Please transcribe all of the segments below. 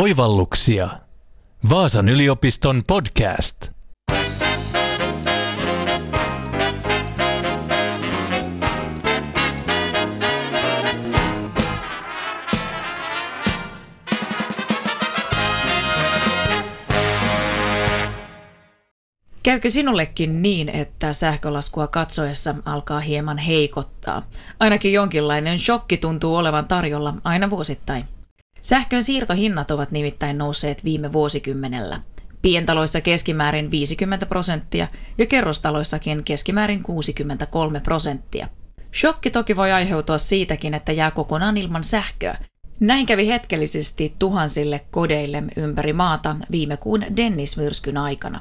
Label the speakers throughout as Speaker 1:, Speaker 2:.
Speaker 1: Oivalluksia. Vaasan yliopiston podcast.
Speaker 2: Käykö sinullekin niin, että sähkölaskua katsoessa alkaa hieman heikottaa? Ainakin jonkinlainen shokki tuntuu olevan tarjolla aina vuosittain. Sähkön siirtohinnat ovat nimittäin nousseet viime vuosikymmenellä. Pientaloissa keskimäärin 50 prosenttia ja kerrostaloissakin keskimäärin 63 prosenttia. Shokki toki voi aiheutua siitäkin, että jää kokonaan ilman sähköä. Näin kävi hetkellisesti tuhansille kodeille ympäri maata viime kuun Dennis-myrskyn aikana.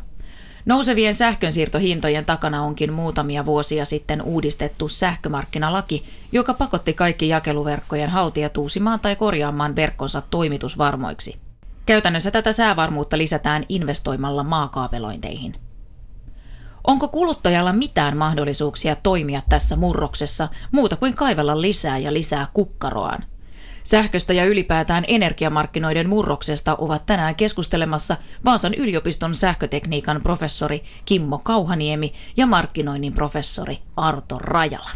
Speaker 2: Nousevien sähkönsiirtohintojen takana onkin muutamia vuosia sitten uudistettu sähkömarkkinalaki, joka pakotti kaikki jakeluverkkojen haltijat uusimaan tai korjaamaan verkkonsa toimitusvarmoiksi. Käytännössä tätä säävarmuutta lisätään investoimalla maakaapelointeihin. Onko kuluttajalla mitään mahdollisuuksia toimia tässä murroksessa muuta kuin kaivella lisää ja lisää kukkaroaan? Sähköstä ja ylipäätään energiamarkkinoiden murroksesta ovat tänään keskustelemassa Vaasan yliopiston sähkötekniikan professori Kimmo Kauhaniemi ja markkinoinnin professori Arto Rajala.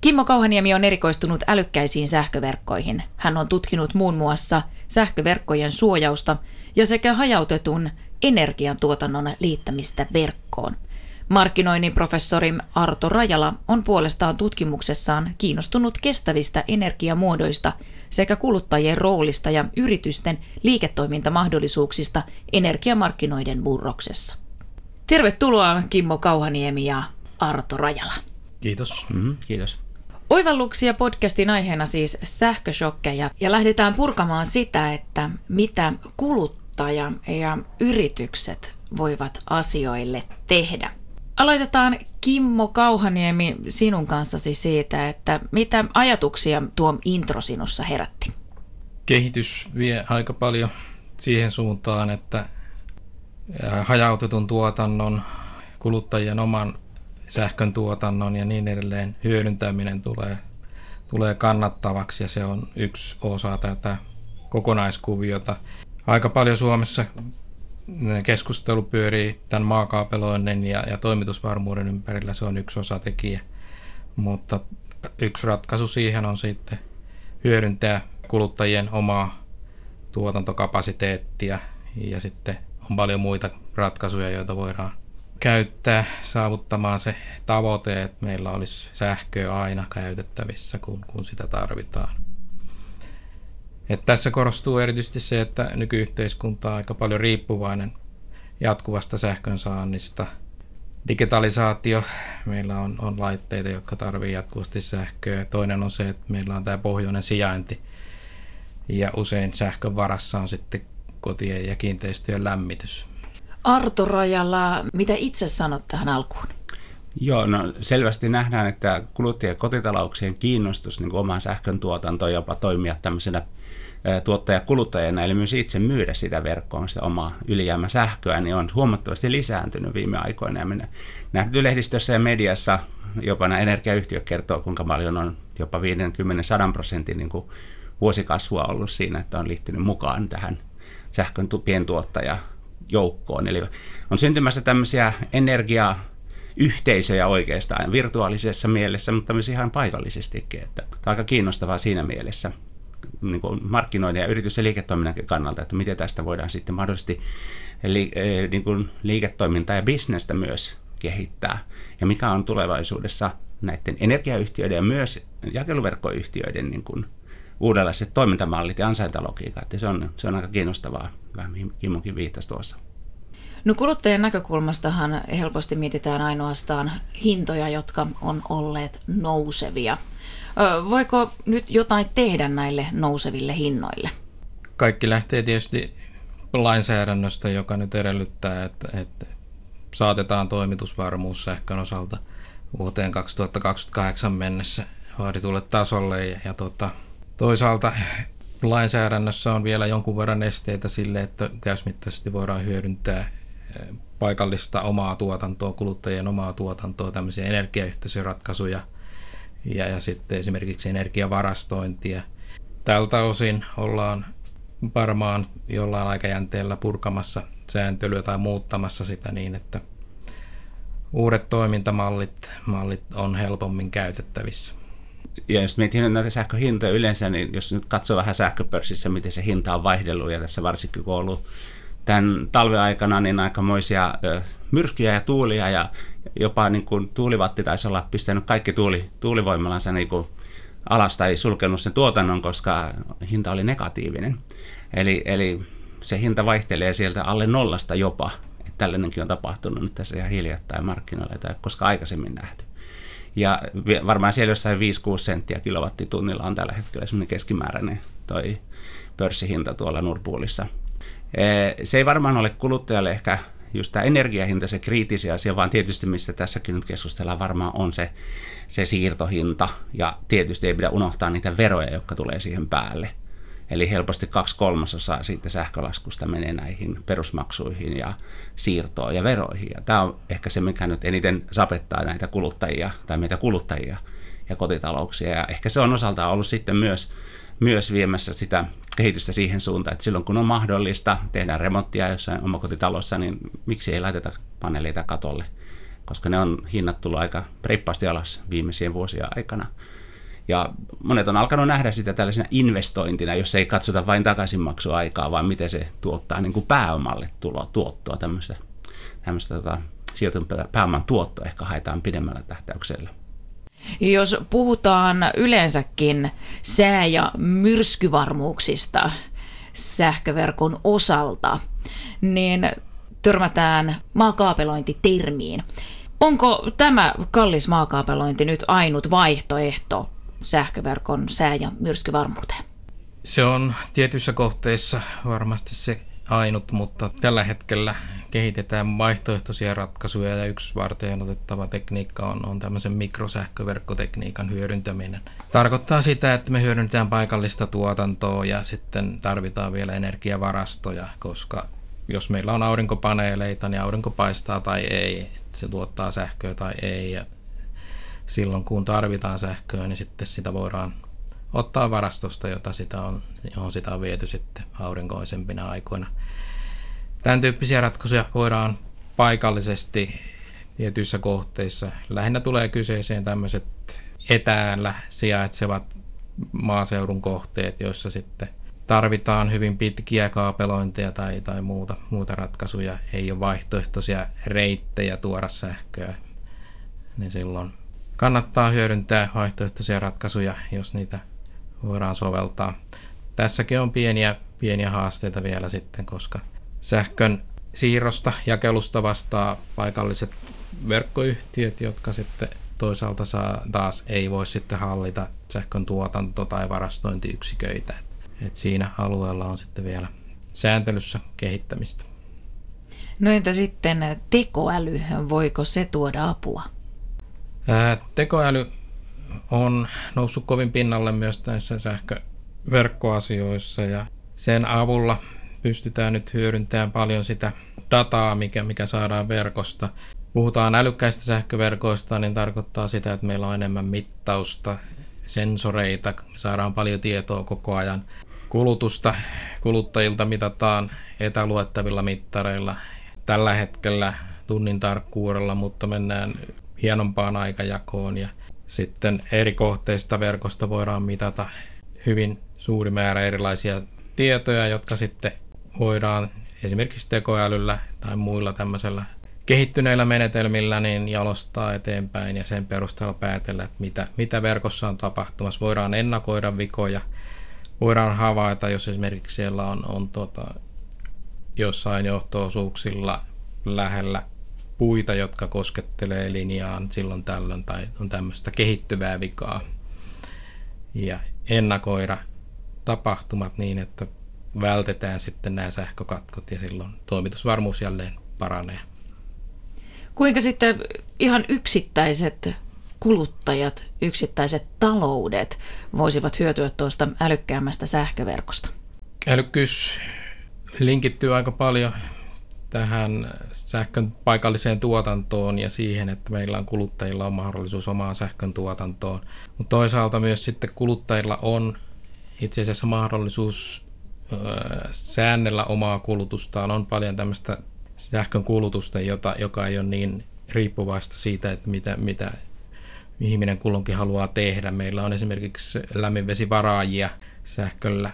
Speaker 2: Kimmo Kauhaniemi on erikoistunut älykkäisiin sähköverkkoihin. Hän on tutkinut muun muassa sähköverkkojen suojausta ja sekä hajautetun energiantuotannon liittämistä verkkoon – Markkinoinnin professori Arto Rajala on puolestaan tutkimuksessaan kiinnostunut kestävistä energiamuodoista sekä kuluttajien roolista ja yritysten liiketoimintamahdollisuuksista energiamarkkinoiden murroksessa. Tervetuloa Kimmo Kauhaniemi ja Arto Rajala.
Speaker 3: Kiitos. Mm-hmm, kiitos.
Speaker 2: Oivalluksia podcastin aiheena siis sähköshokkeja ja lähdetään purkamaan sitä, että mitä kuluttaja ja yritykset voivat asioille tehdä. Aloitetaan Kimmo Kauhaniemi sinun kanssasi siitä, että mitä ajatuksia tuo intro sinussa herätti?
Speaker 3: Kehitys vie aika paljon siihen suuntaan, että hajautetun tuotannon, kuluttajien oman sähkön tuotannon ja niin edelleen hyödyntäminen tulee, tulee kannattavaksi ja se on yksi osa tätä kokonaiskuviota. Aika paljon Suomessa keskustelu pyörii tämän maakaapeloinnin ja, ja toimitusvarmuuden ympärillä, se on yksi osatekijä. Mutta yksi ratkaisu siihen on sitten hyödyntää kuluttajien omaa tuotantokapasiteettia ja sitten on paljon muita ratkaisuja, joita voidaan käyttää saavuttamaan se tavoite, että meillä olisi sähköä aina käytettävissä, kun, kun sitä tarvitaan. Et tässä korostuu erityisesti se, että nykyyhteiskunta on aika paljon riippuvainen jatkuvasta sähkön saannista. Digitalisaatio, meillä on, on laitteita, jotka tarvitsevat jatkuvasti sähköä. Toinen on se, että meillä on tämä pohjoinen sijainti ja usein sähkön varassa on sitten kotien ja kiinteistöjen lämmitys.
Speaker 2: Arto Rajala, mitä itse sanot tähän alkuun?
Speaker 4: Joo, no selvästi nähdään, että kuluttajien kotitalouksien kiinnostus niin oman sähkön tuotantoon jopa toimia tämmöisenä tuottajakuluttajana, eli myös itse myydä sitä verkkoon, sitä omaa ylijäämä sähköä, niin on huomattavasti lisääntynyt viime aikoina. Ja nähty lehdistössä ja mediassa jopa nämä energiayhtiöt kertoo, kuinka paljon on jopa 50-100 prosentin niin kuin vuosikasvua ollut siinä, että on liittynyt mukaan tähän sähkön pientuottajajoukkoon. Eli on syntymässä tämmöisiä energiaa yhteisöjä oikeastaan virtuaalisessa mielessä, mutta myös ihan paikallisestikin. Että tämä on aika kiinnostavaa siinä mielessä niin kuin markkinoiden ja yritys- ja liiketoiminnan kannalta, että miten tästä voidaan sitten mahdollisesti li, eh, niin kuin liiketoimintaa ja bisnestä myös kehittää. Ja mikä on tulevaisuudessa näiden energiayhtiöiden ja myös jakeluverkkoyhtiöiden niin kuin uudenlaiset toimintamallit ja ansaintalogiikat. Että se on, se on aika kiinnostavaa, vähän mihin Kimmokin viittasi tuossa.
Speaker 2: No kuluttajan näkökulmastahan helposti mietitään ainoastaan hintoja, jotka on olleet nousevia. Voiko nyt jotain tehdä näille nouseville hinnoille?
Speaker 3: Kaikki lähtee tietysti lainsäädännöstä, joka nyt edellyttää, että, että saatetaan toimitusvarmuus sähkön osalta vuoteen 2028 mennessä vaaditulle tasolle. Ja, ja tota, toisaalta lainsäädännössä on vielä jonkun verran esteitä sille, että täysmittaisesti voidaan hyödyntää paikallista omaa tuotantoa, kuluttajien omaa tuotantoa, tämmöisiä energiayhteisöratkaisuja – ja, ja sitten esimerkiksi energiavarastointia. Tältä osin ollaan varmaan jollain aikajänteellä purkamassa sääntelyä tai muuttamassa sitä niin, että uudet toimintamallit mallit on helpommin käytettävissä.
Speaker 4: Ja jos mietin näitä sähköhintoja yleensä, niin jos nyt katsoo vähän sähköpörssissä, miten se hinta on vaihdellut, ja tässä varsinkin kun on ollut tämän talven aikana niin aikamoisia myrskyjä ja tuulia, ja jopa niin kuin tuulivatti taisi olla pistänyt kaikki tuuli, tuulivoimalansa niin kuin alas tai sulkenut sen tuotannon, koska hinta oli negatiivinen. Eli, eli se hinta vaihtelee sieltä alle nollasta jopa. Tällainenkin on tapahtunut nyt tässä ihan hiljattain markkinoilla, jota ei koska aikaisemmin nähty. Ja varmaan siellä jossain 5-6 senttiä kilowattitunnilla on tällä hetkellä semmoinen keskimääräinen toi pörssihinta tuolla Nordpoolissa. Se ei varmaan ole kuluttajalle ehkä just tämä energiahinta se kriittisiä asia, vaan tietysti mistä tässäkin nyt keskustellaan varmaan on se, se siirtohinta. Ja tietysti ei pidä unohtaa niitä veroja, jotka tulee siihen päälle. Eli helposti kaksi kolmasosaa siitä sähkölaskusta menee näihin perusmaksuihin ja siirtoon ja veroihin. Ja tämä on ehkä se, mikä nyt eniten sapettaa näitä kuluttajia tai meitä kuluttajia ja kotitalouksia. Ja ehkä se on osaltaan ollut sitten myös, myös viemässä sitä kehitystä siihen suuntaan, että silloin kun on mahdollista tehdä remonttia jossain omakotitalossa, niin miksi ei laiteta paneeleita katolle, koska ne on hinnat tullut aika reippaasti alas viimeisien vuosien aikana. Ja monet on alkanut nähdä sitä tällaisena investointina, jos ei katsota vain takaisinmaksuaikaa, vaan miten se tuottaa niin kuin pääomalle tuloa, tuottoa, tämmöistä, tämmöistä tota, sijoitun pääoman tuottoa ehkä haetaan pidemmällä tähtäyksellä.
Speaker 2: Jos puhutaan yleensäkin sää- ja myrskyvarmuuksista sähköverkon osalta, niin törmätään maakaapelointitermiin. Onko tämä kallis maakaapelointi nyt ainut vaihtoehto sähköverkon sää- ja myrskyvarmuuteen?
Speaker 3: Se on tietyissä kohteissa varmasti se ainut, mutta tällä hetkellä kehitetään vaihtoehtoisia ratkaisuja ja yksi varten otettava tekniikka on, on tämmöisen mikrosähköverkkotekniikan hyödyntäminen. Tarkoittaa sitä, että me hyödynnetään paikallista tuotantoa ja sitten tarvitaan vielä energiavarastoja, koska jos meillä on aurinkopaneeleita, niin aurinko paistaa tai ei, se tuottaa sähköä tai ei ja silloin kun tarvitaan sähköä, niin sitten sitä voidaan ottaa varastosta, jota sitä on, johon sitä on viety sitten aurinkoisempina aikoina. Tämän tyyppisiä ratkaisuja voidaan paikallisesti tietyissä kohteissa. Lähinnä tulee kyseeseen tämmöiset etäällä sijaitsevat maaseudun kohteet, joissa sitten tarvitaan hyvin pitkiä kaapelointeja tai, tai muuta, muuta ratkaisuja. Ei ole vaihtoehtoisia reittejä tuoda sähköä, niin silloin kannattaa hyödyntää vaihtoehtoisia ratkaisuja, jos niitä voidaan soveltaa. Tässäkin on pieniä, pieniä haasteita vielä sitten, koska sähkön siirrosta, jakelusta vastaa paikalliset verkkoyhtiöt, jotka sitten toisaalta saa, taas ei voi sitten hallita sähkön tuotanto- tai varastointiyksiköitä. Et siinä alueella on sitten vielä sääntelyssä kehittämistä.
Speaker 2: No entä sitten tekoäly, voiko se tuoda apua?
Speaker 3: Ää, tekoäly on noussut kovin pinnalle myös näissä sähköverkkoasioissa ja sen avulla pystytään nyt hyödyntämään paljon sitä dataa, mikä, mikä saadaan verkosta. Puhutaan älykkäistä sähköverkoista, niin tarkoittaa sitä, että meillä on enemmän mittausta, sensoreita, me saadaan paljon tietoa koko ajan. Kulutusta kuluttajilta mitataan etäluettavilla mittareilla. Tällä hetkellä tunnin tarkkuudella, mutta mennään hienompaan aikajakoon ja sitten eri kohteista verkosta voidaan mitata hyvin suuri määrä erilaisia tietoja, jotka sitten voidaan esimerkiksi tekoälyllä tai muilla tämmöisellä kehittyneillä menetelmillä niin jalostaa eteenpäin ja sen perusteella päätellä, että mitä, mitä verkossa on tapahtumassa. Voidaan ennakoida vikoja, voidaan havaita, jos esimerkiksi siellä on, on tuota, jossain johtoosuuksilla lähellä puita, jotka koskettelee linjaan silloin tällöin tai on tämmöistä kehittyvää vikaa. Ja ennakoida tapahtumat niin, että vältetään sitten nämä sähkökatkot ja silloin toimitusvarmuus jälleen paranee.
Speaker 2: Kuinka sitten ihan yksittäiset kuluttajat, yksittäiset taloudet voisivat hyötyä tuosta älykkäämmästä sähköverkosta?
Speaker 3: Älykkyys linkittyy aika paljon tähän sähkön paikalliseen tuotantoon ja siihen, että meillä on kuluttajilla on mahdollisuus omaan sähkön tuotantoon. Mutta toisaalta myös sitten kuluttajilla on itse asiassa mahdollisuus säännellä omaa kulutustaan. On paljon tämmöistä sähkön kulutusta, jota, joka ei ole niin riippuvaista siitä, että mitä, mitä ihminen kulloinkin haluaa tehdä. Meillä on esimerkiksi lämminvesivaraajia sähköllä,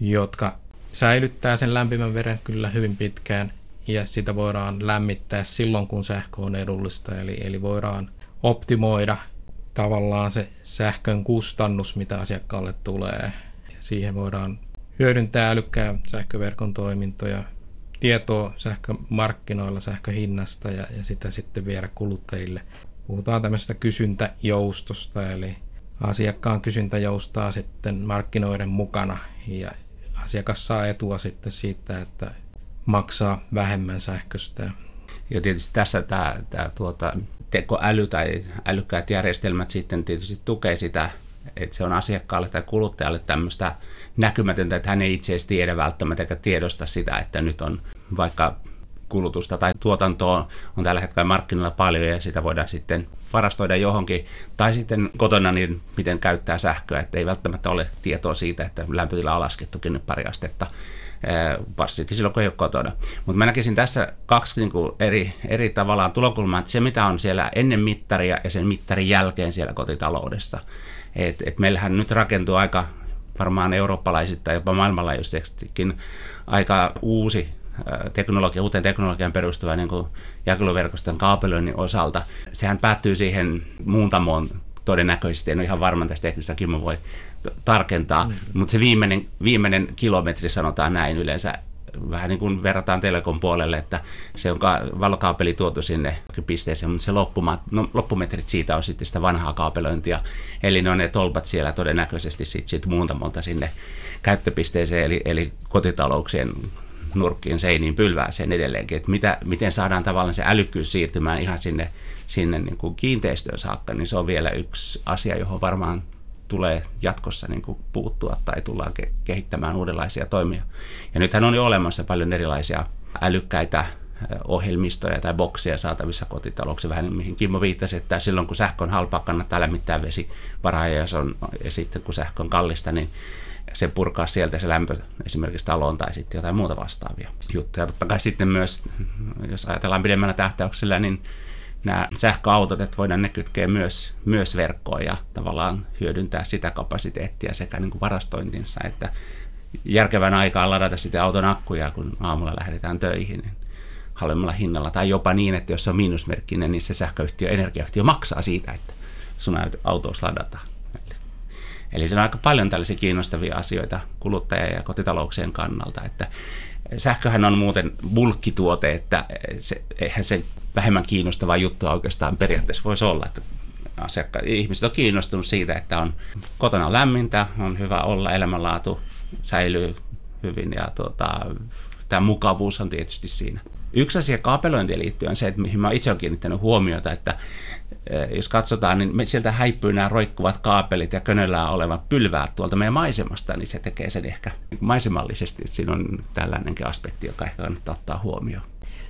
Speaker 3: jotka säilyttää sen lämpimän veren kyllä hyvin pitkään ja sitä voidaan lämmittää silloin, kun sähkö on edullista. Eli, eli voidaan optimoida tavallaan se sähkön kustannus, mitä asiakkaalle tulee. Siihen voidaan hyödyntää älykkää sähköverkon toimintoja, tietoa sähkömarkkinoilla, sähköhinnasta ja, ja sitä sitten viedä kuluttajille. Puhutaan tämmöisestä kysyntäjoustosta, eli asiakkaan kysyntä joustaa sitten markkinoiden mukana ja asiakas saa etua sitten siitä, että maksaa vähemmän sähköstä.
Speaker 4: Ja tietysti tässä tämä, tämä tuota, tekoäly tai älykkäät järjestelmät sitten tietysti tukee sitä, että se on asiakkaalle tai kuluttajalle tämmöistä näkymätöntä, että hän ei itse asiassa tiedä välttämättä eikä tiedosta sitä, että nyt on vaikka kulutusta tai tuotantoa on tällä hetkellä markkinoilla paljon ja sitä voidaan sitten varastoida johonkin. Tai sitten kotona niin miten käyttää sähköä, että ei välttämättä ole tietoa siitä, että lämpötila on laskettukin nyt pari astetta varsinkin silloin, kun ei ole kotona. Mutta mä näkisin tässä kaksi niin kuin eri, eri tavallaan tulokulmaa, että se mitä on siellä ennen mittaria ja sen mittarin jälkeen siellä kotitaloudessa. Et, et meillähän nyt rakentuu aika varmaan eurooppalaisittain, jopa maailmanlaajuisestikin aika uusi teknologia, uuteen teknologian perustuva niin kuin jakeluverkoston kaapeloinnin osalta. Sehän päättyy siihen muuntamoon todennäköisesti, en ole ihan varma tästä teknisestä, Kimmo voi tarkentaa, mm. mutta se viimeinen, viimeinen kilometri sanotaan näin yleensä vähän niin kuin verrataan telekon puolelle, että se on ka- valokaapeli tuotu sinne pisteeseen, mutta se loppuma, no, loppumetrit siitä on sitten sitä vanhaa kaapelointia. Eli ne on ne tolpat siellä todennäköisesti sitten sit muuntamolta sinne käyttöpisteeseen, eli, eli kotitalouksien nurkkiin, seiniin, pylvääseen edelleenkin, että mitä, miten saadaan tavallaan se älykkyys siirtymään ihan sinne, sinne niin kuin kiinteistöön saakka, niin se on vielä yksi asia, johon varmaan tulee jatkossa niin kuin puuttua tai tullaan ke- kehittämään uudenlaisia toimia. Ja nythän on jo olemassa paljon erilaisia älykkäitä ohjelmistoja tai bokseja saatavissa kotitalouksissa, vähän mihin Kimmo viittasi, että silloin kun sähkö on halpaa, kannattaa lämmittää vesi varaa ja, on, ja sitten kun sähkö on kallista, niin se purkaa sieltä se lämpö esimerkiksi taloon tai sitten jotain muuta vastaavia juttuja. Totta kai sitten myös, jos ajatellaan pidemmällä tähtäyksellä, niin nämä sähköautot, että voidaan ne kytkeä myös, myös verkkoon ja tavallaan hyödyntää sitä kapasiteettia sekä niin kuin varastointinsa, että järkevän aikaa ladata sitten auton akkuja, kun aamulla lähdetään töihin niin halvemmalla hinnalla. Tai jopa niin, että jos se on miinusmerkkinen, niin se sähköyhtiö, energiayhtiö maksaa siitä, että sun autossa ladataan. Eli siinä on aika paljon tällaisia kiinnostavia asioita kuluttajien ja kotitalouksien kannalta, että sähköhän on muuten bulkkituote, että se, eihän se vähemmän kiinnostava juttu oikeastaan periaatteessa voisi olla, että asiakka- ihmiset on kiinnostunut siitä, että on kotona lämmintä, on hyvä olla, elämänlaatu säilyy hyvin ja tuota, tämä mukavuus on tietysti siinä. Yksi asia kaapelointiin liittyen on se, että mihin mä itse olen kiinnittänyt huomiota, että jos katsotaan, niin sieltä häipyy nämä roikkuvat kaapelit ja könöllään olevat pylväät tuolta meidän maisemasta, niin se tekee sen ehkä maisemallisesti. Siinä on tällainenkin aspekti, joka ehkä kannattaa ottaa huomioon.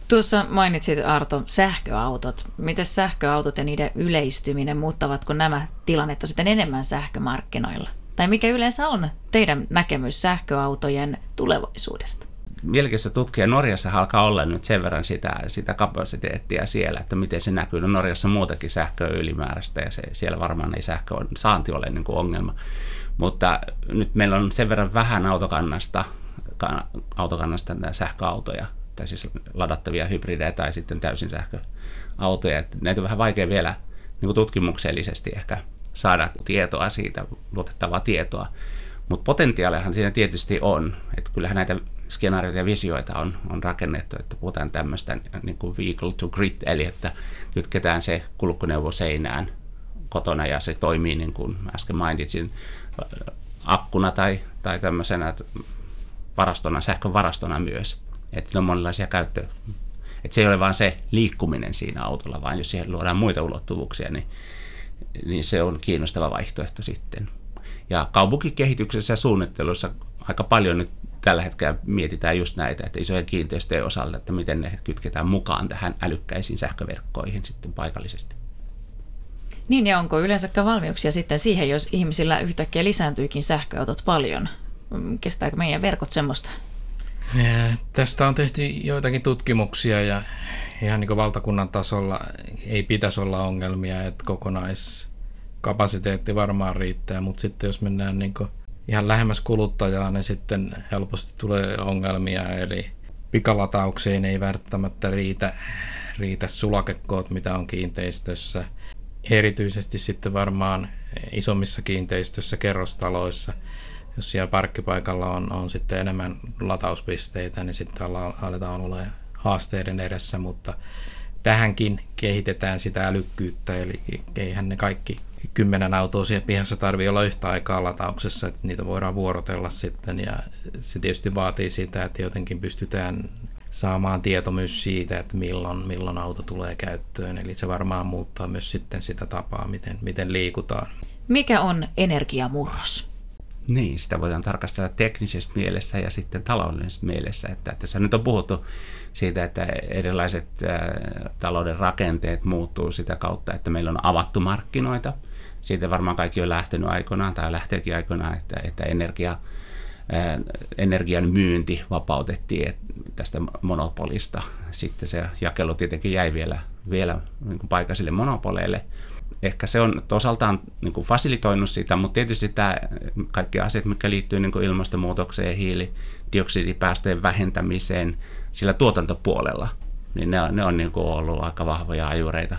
Speaker 2: Tuossa mainitsit Arto sähköautot. Miten sähköautot ja niiden yleistyminen, muuttavatko nämä tilannetta sitten enemmän sähkömarkkinoilla? Tai mikä yleensä on teidän näkemys sähköautojen tulevaisuudesta?
Speaker 4: Mielenkiintoista tutkia. Norjassa alkaa olla nyt sen verran sitä, sitä kapasiteettia siellä, että miten se näkyy. No Norjassa muutenkin sähköä ylimääräistä ja se, siellä varmaan ei sähkö on, saanti ole niin kuin ongelma. Mutta nyt meillä on sen verran vähän autokannasta, autokannasta sähköautoja, tai siis ladattavia hybridejä tai sitten täysin sähköautoja. Että näitä on vähän vaikea vielä niin kuin tutkimuksellisesti ehkä saada tietoa siitä, luotettavaa tietoa. Mutta potentiaalihan siinä tietysti on. Että kyllähän näitä skenaarioita ja visioita on, on rakennettu, että puhutaan tämmöistä niin kuin vehicle to grid, eli että kytketään se kulkuneuvo seinään kotona ja se toimii niin kuin äsken mainitsin akkuna tai, tai tämmöisenä varastona, sähkön varastona myös. Että on monenlaisia käyttöä. Että se ei ole vain se liikkuminen siinä autolla, vaan jos siihen luodaan muita ulottuvuuksia, niin, niin se on kiinnostava vaihtoehto sitten. Ja kaupunkikehityksessä ja suunnittelussa aika paljon nyt tällä hetkellä mietitään just näitä, että isojen kiinteistöjen osalta, että miten ne kytketään mukaan tähän älykkäisiin sähköverkkoihin sitten paikallisesti.
Speaker 2: Niin ja onko yleensäkään valmiuksia sitten siihen, jos ihmisillä yhtäkkiä lisääntyykin sähköautot paljon? Kestääkö meidän verkot semmoista?
Speaker 3: Ja tästä on tehty joitakin tutkimuksia ja ihan niin valtakunnan tasolla ei pitäisi olla ongelmia, että kokonaiskapasiteetti varmaan riittää, mutta sitten jos mennään niin ihan lähemmäs kuluttajaa, niin sitten helposti tulee ongelmia, eli pikalatauksiin ei välttämättä riitä, riitä sulakekoot, mitä on kiinteistössä. Erityisesti sitten varmaan isommissa kiinteistöissä, kerrostaloissa, jos siellä parkkipaikalla on, on sitten enemmän latauspisteitä, niin sitten aletaan olla haasteiden edessä, mutta tähänkin kehitetään sitä älykkyyttä, eli eihän ne kaikki kymmenen autoa siellä pihassa tarvii olla yhtä aikaa latauksessa, että niitä voidaan vuorotella sitten ja se tietysti vaatii sitä, että jotenkin pystytään saamaan tieto myös siitä, että milloin, milloin auto tulee käyttöön. Eli se varmaan muuttaa myös sitten sitä tapaa, miten, miten liikutaan.
Speaker 2: Mikä on energiamurros?
Speaker 4: Niin, sitä voidaan tarkastella teknisessä mielessä ja sitten taloudellisessa mielessä. Että tässä nyt on puhuttu siitä, että erilaiset talouden rakenteet muuttuu sitä kautta, että meillä on avattu markkinoita. Siitä varmaan kaikki on lähtenyt aikoinaan tai lähteekin aikoinaan, että, että energia, energian myynti vapautettiin tästä monopolista. Sitten se jakelu tietenkin jäi vielä, vielä niin paikallisille monopoleille – ehkä se on tosaltaan niin kuin fasilitoinut sitä, mutta tietysti tämä kaikki asiat, mikä liittyy niin kuin ilmastonmuutokseen ja hiilidioksidipäästöjen vähentämiseen sillä tuotantopuolella, niin ne on, ne on niin kuin ollut aika vahvoja ajureita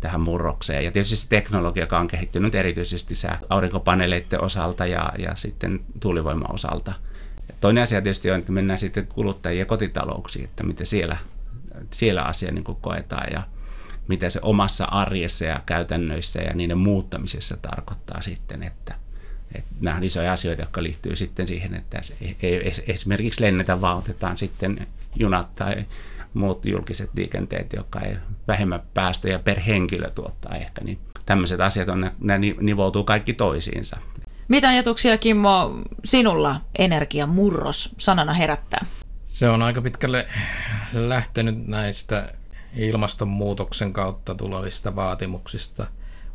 Speaker 4: tähän murrokseen. Ja tietysti se teknologia, joka on kehittynyt erityisesti sää aurinkopaneeleiden osalta ja, ja sitten tuulivoiman osalta. Toinen asia tietysti on, että mennään sitten kuluttajien ja kotitalouksiin, että miten siellä, siellä asia niin kuin koetaan. Ja, mitä se omassa arjessa ja käytännöissä ja niiden muuttamisessa tarkoittaa sitten, että, että nämä on isoja asioita, jotka liittyy sitten siihen, että ei esimerkiksi lennetä, vaan otetaan sitten junat tai muut julkiset liikenteet, jotka ei vähemmän päästöjä per henkilö tuottaa ehkä, niin tämmöiset asiat on, ne nivoutuu kaikki toisiinsa.
Speaker 2: Mitä ajatuksia, Kimmo, sinulla energiamurros sanana herättää?
Speaker 3: Se on aika pitkälle lähtenyt näistä ilmastonmuutoksen kautta tulevista vaatimuksista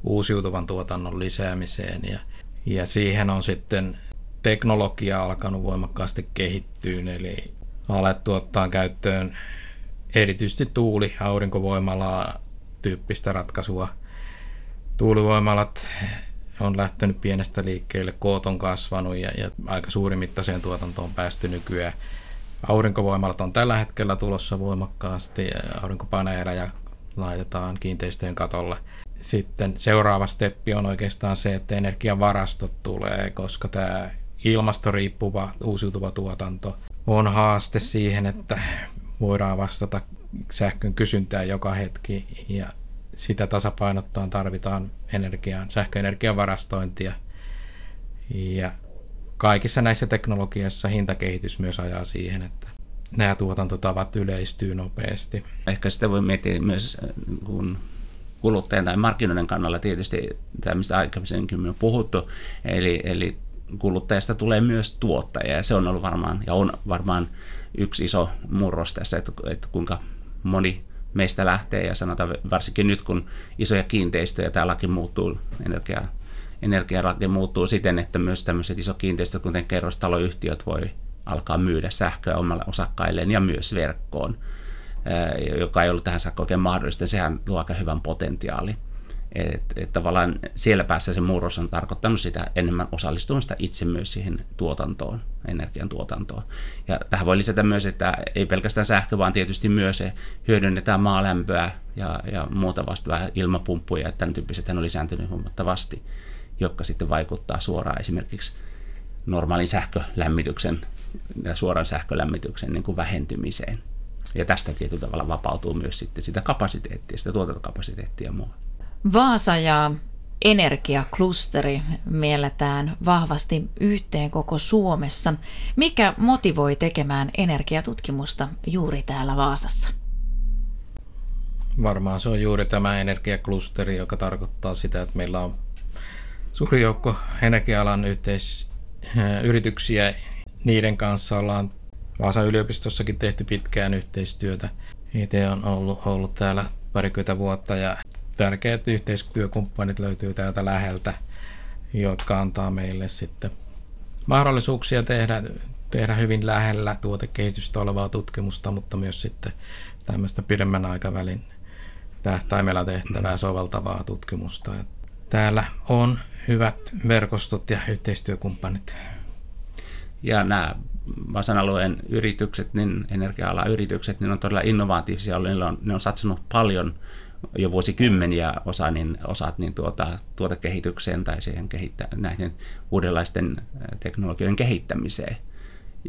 Speaker 3: uusiutuvan tuotannon lisäämiseen ja, ja siihen on sitten teknologia alkanut voimakkaasti kehittyä, eli alettu ottaa käyttöön erityisesti tuuli, aurinkovoimalaa tyyppistä ratkaisua. Tuulivoimalat on lähtenyt pienestä liikkeelle, koot on kasvanut ja, ja aika suurimittaiseen tuotantoon päästy nykyään Aurinkovoimalat on tällä hetkellä tulossa voimakkaasti, aurinkopaneeleja laitetaan kiinteistöjen katolle. Sitten seuraava steppi on oikeastaan se, että energiavarastot tulee, koska tämä ilmastoriippuva uusiutuva tuotanto on haaste siihen, että voidaan vastata sähkön kysyntään joka hetki ja sitä tasapainottaa tarvitaan energiaan, sähköenergian varastointia. Ja kaikissa näissä teknologiassa hintakehitys myös ajaa siihen, että nämä tuotantotavat yleistyy nopeasti.
Speaker 4: Ehkä sitä voi miettiä myös äh, kun kuluttajan tai markkinoiden kannalla tietysti tämä, mistä aikaisemmin on puhuttu, eli, eli kuluttajasta tulee myös tuottaja ja se on ollut varmaan ja on varmaan yksi iso murros tässä, että, että kuinka moni meistä lähtee ja sanotaan varsinkin nyt kun isoja kiinteistöjä tämä laki muuttuu energiaa energiarake muuttuu siten, että myös tämmöiset iso kiinteistöt, kuten kerrostaloyhtiöt, voi alkaa myydä sähköä omalle osakkailleen ja myös verkkoon, joka ei ollut tähän saakka oikein mahdollista. Sehän luo aika hyvän potentiaali. Että et tavallaan siellä päässä se murros on tarkoittanut sitä enemmän osallistumista itse myös siihen tuotantoon, energian tuotantoon. Ja tähän voi lisätä myös, että ei pelkästään sähkö, vaan tietysti myös se hyödynnetään maalämpöä ja, ja muuta vastaavaa ilmapumppuja, että tämän tyyppiset on lisääntynyt huomattavasti jotka sitten vaikuttaa suoraan esimerkiksi normaalin sähkölämmityksen ja suoran sähkölämmityksen niin kuin vähentymiseen. Ja tästä tietyllä tavalla vapautuu myös sitten sitä kapasiteettia, sitä tuotantokapasiteettia ja muuta.
Speaker 2: Vaasa ja energiaklusteri mielletään vahvasti yhteen koko Suomessa. Mikä motivoi tekemään energiatutkimusta juuri täällä Vaasassa?
Speaker 3: Varmaan se on juuri tämä energiaklusteri, joka tarkoittaa sitä, että meillä on suuri joukko energia-alan yhteisyrityksiä. Niiden kanssa ollaan Vaasan yliopistossakin tehty pitkään yhteistyötä. Itse on ollut, ollut täällä parikymmentä vuotta ja tärkeät yhteistyökumppanit löytyy täältä läheltä, jotka antaa meille sitten mahdollisuuksia tehdä, tehdä hyvin lähellä tuotekehitystä olevaa tutkimusta, mutta myös sitten tämmöistä pidemmän aikavälin tähtäimellä tehtävää soveltavaa tutkimusta. Täällä on hyvät verkostot ja yhteistyökumppanit.
Speaker 4: Ja nämä Vasan alueen yritykset, niin energia yritykset, niin on todella innovatiivisia. Ne on, ne on satsannut paljon jo vuosikymmeniä osa, niin, osat niin tuota, tuotekehitykseen tai siihen kehittä, näiden uudenlaisten teknologioiden kehittämiseen.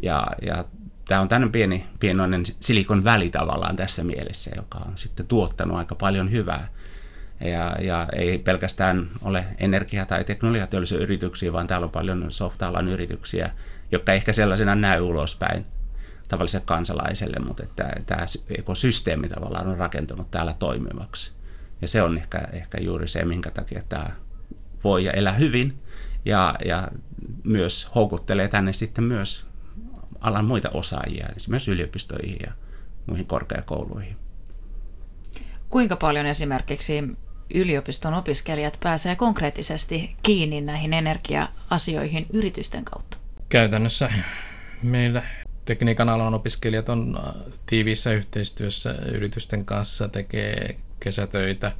Speaker 4: Ja, ja tämä on tämmöinen pieni, pienoinen silikon väli tavallaan tässä mielessä, joka on sitten tuottanut aika paljon hyvää. Ja, ja ei pelkästään ole energia- tai teknologiateollisia yrityksiä, vaan täällä on paljon softalan yrityksiä, jotka ehkä sellaisena näy ulospäin tavalliselle kansalaiselle, mutta että tämä ekosysteemi tavallaan on rakentunut täällä toimivaksi. Ja se on ehkä, ehkä juuri se, minkä takia tämä voi elää hyvin ja, ja myös houkuttelee tänne sitten myös alan muita osaajia, esimerkiksi yliopistoihin ja muihin korkeakouluihin.
Speaker 2: Kuinka paljon esimerkiksi yliopiston opiskelijat pääsee konkreettisesti kiinni näihin energia-asioihin yritysten kautta?
Speaker 3: Käytännössä meillä tekniikan alan opiskelijat on äh, tiiviissä yhteistyössä yritysten kanssa, tekee kesätöitä,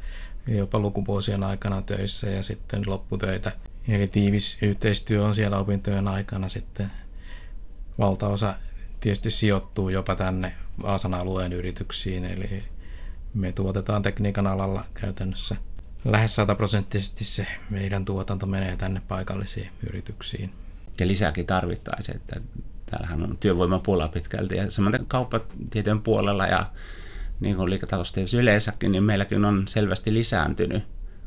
Speaker 3: jopa lukuvuosien aikana töissä ja sitten lopputöitä. Eli tiivis yhteistyö on siellä opintojen aikana sitten valtaosa tietysti sijoittuu jopa tänne Vaasan alueen yrityksiin, eli me tuotetaan tekniikan alalla käytännössä lähes sataprosenttisesti se meidän tuotanto menee tänne paikallisiin yrityksiin.
Speaker 4: Ja lisääkin tarvittaisiin, että täällähän on työvoimapula pitkälti ja semmoinen kauppatieteen puolella ja niin kuin yleensäkin, niin meilläkin on selvästi lisääntynyt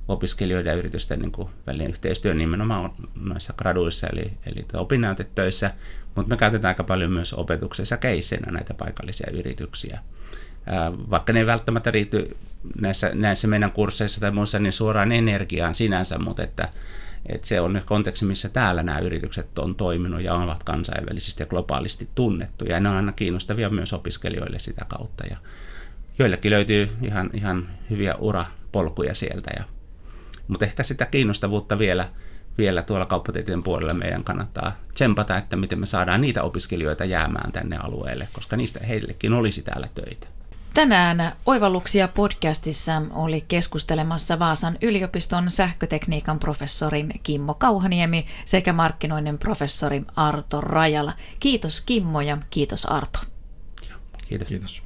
Speaker 4: opiskelijoiden ja yritysten niin kuin välinen yhteistyö nimenomaan noissa graduissa eli, eli opinnäytetöissä, mutta me käytetään aika paljon myös opetuksessa keissinä näitä paikallisia yrityksiä. Vaikka ne ei välttämättä riity näissä, näissä meidän kursseissa tai muissa niin suoraan energiaan sinänsä, mutta että, että se on konteksti, missä täällä nämä yritykset on toiminut ja ovat kansainvälisesti ja globaalisti tunnettuja. Ja ne on aina kiinnostavia myös opiskelijoille sitä kautta. Ja joillekin löytyy ihan, ihan hyviä urapolkuja sieltä. Ja, mutta ehkä sitä kiinnostavuutta vielä, vielä tuolla kauppatieteen puolella meidän kannattaa tsempata, että miten me saadaan niitä opiskelijoita jäämään tänne alueelle, koska niistä heillekin olisi täällä töitä.
Speaker 2: Tänään Oivalluksia podcastissa oli keskustelemassa Vaasan yliopiston sähkötekniikan professori Kimmo Kauhaniemi sekä markkinoinnin professori Arto Rajala. Kiitos Kimmo ja kiitos Arto.
Speaker 4: Kiitos.
Speaker 3: Kiitos.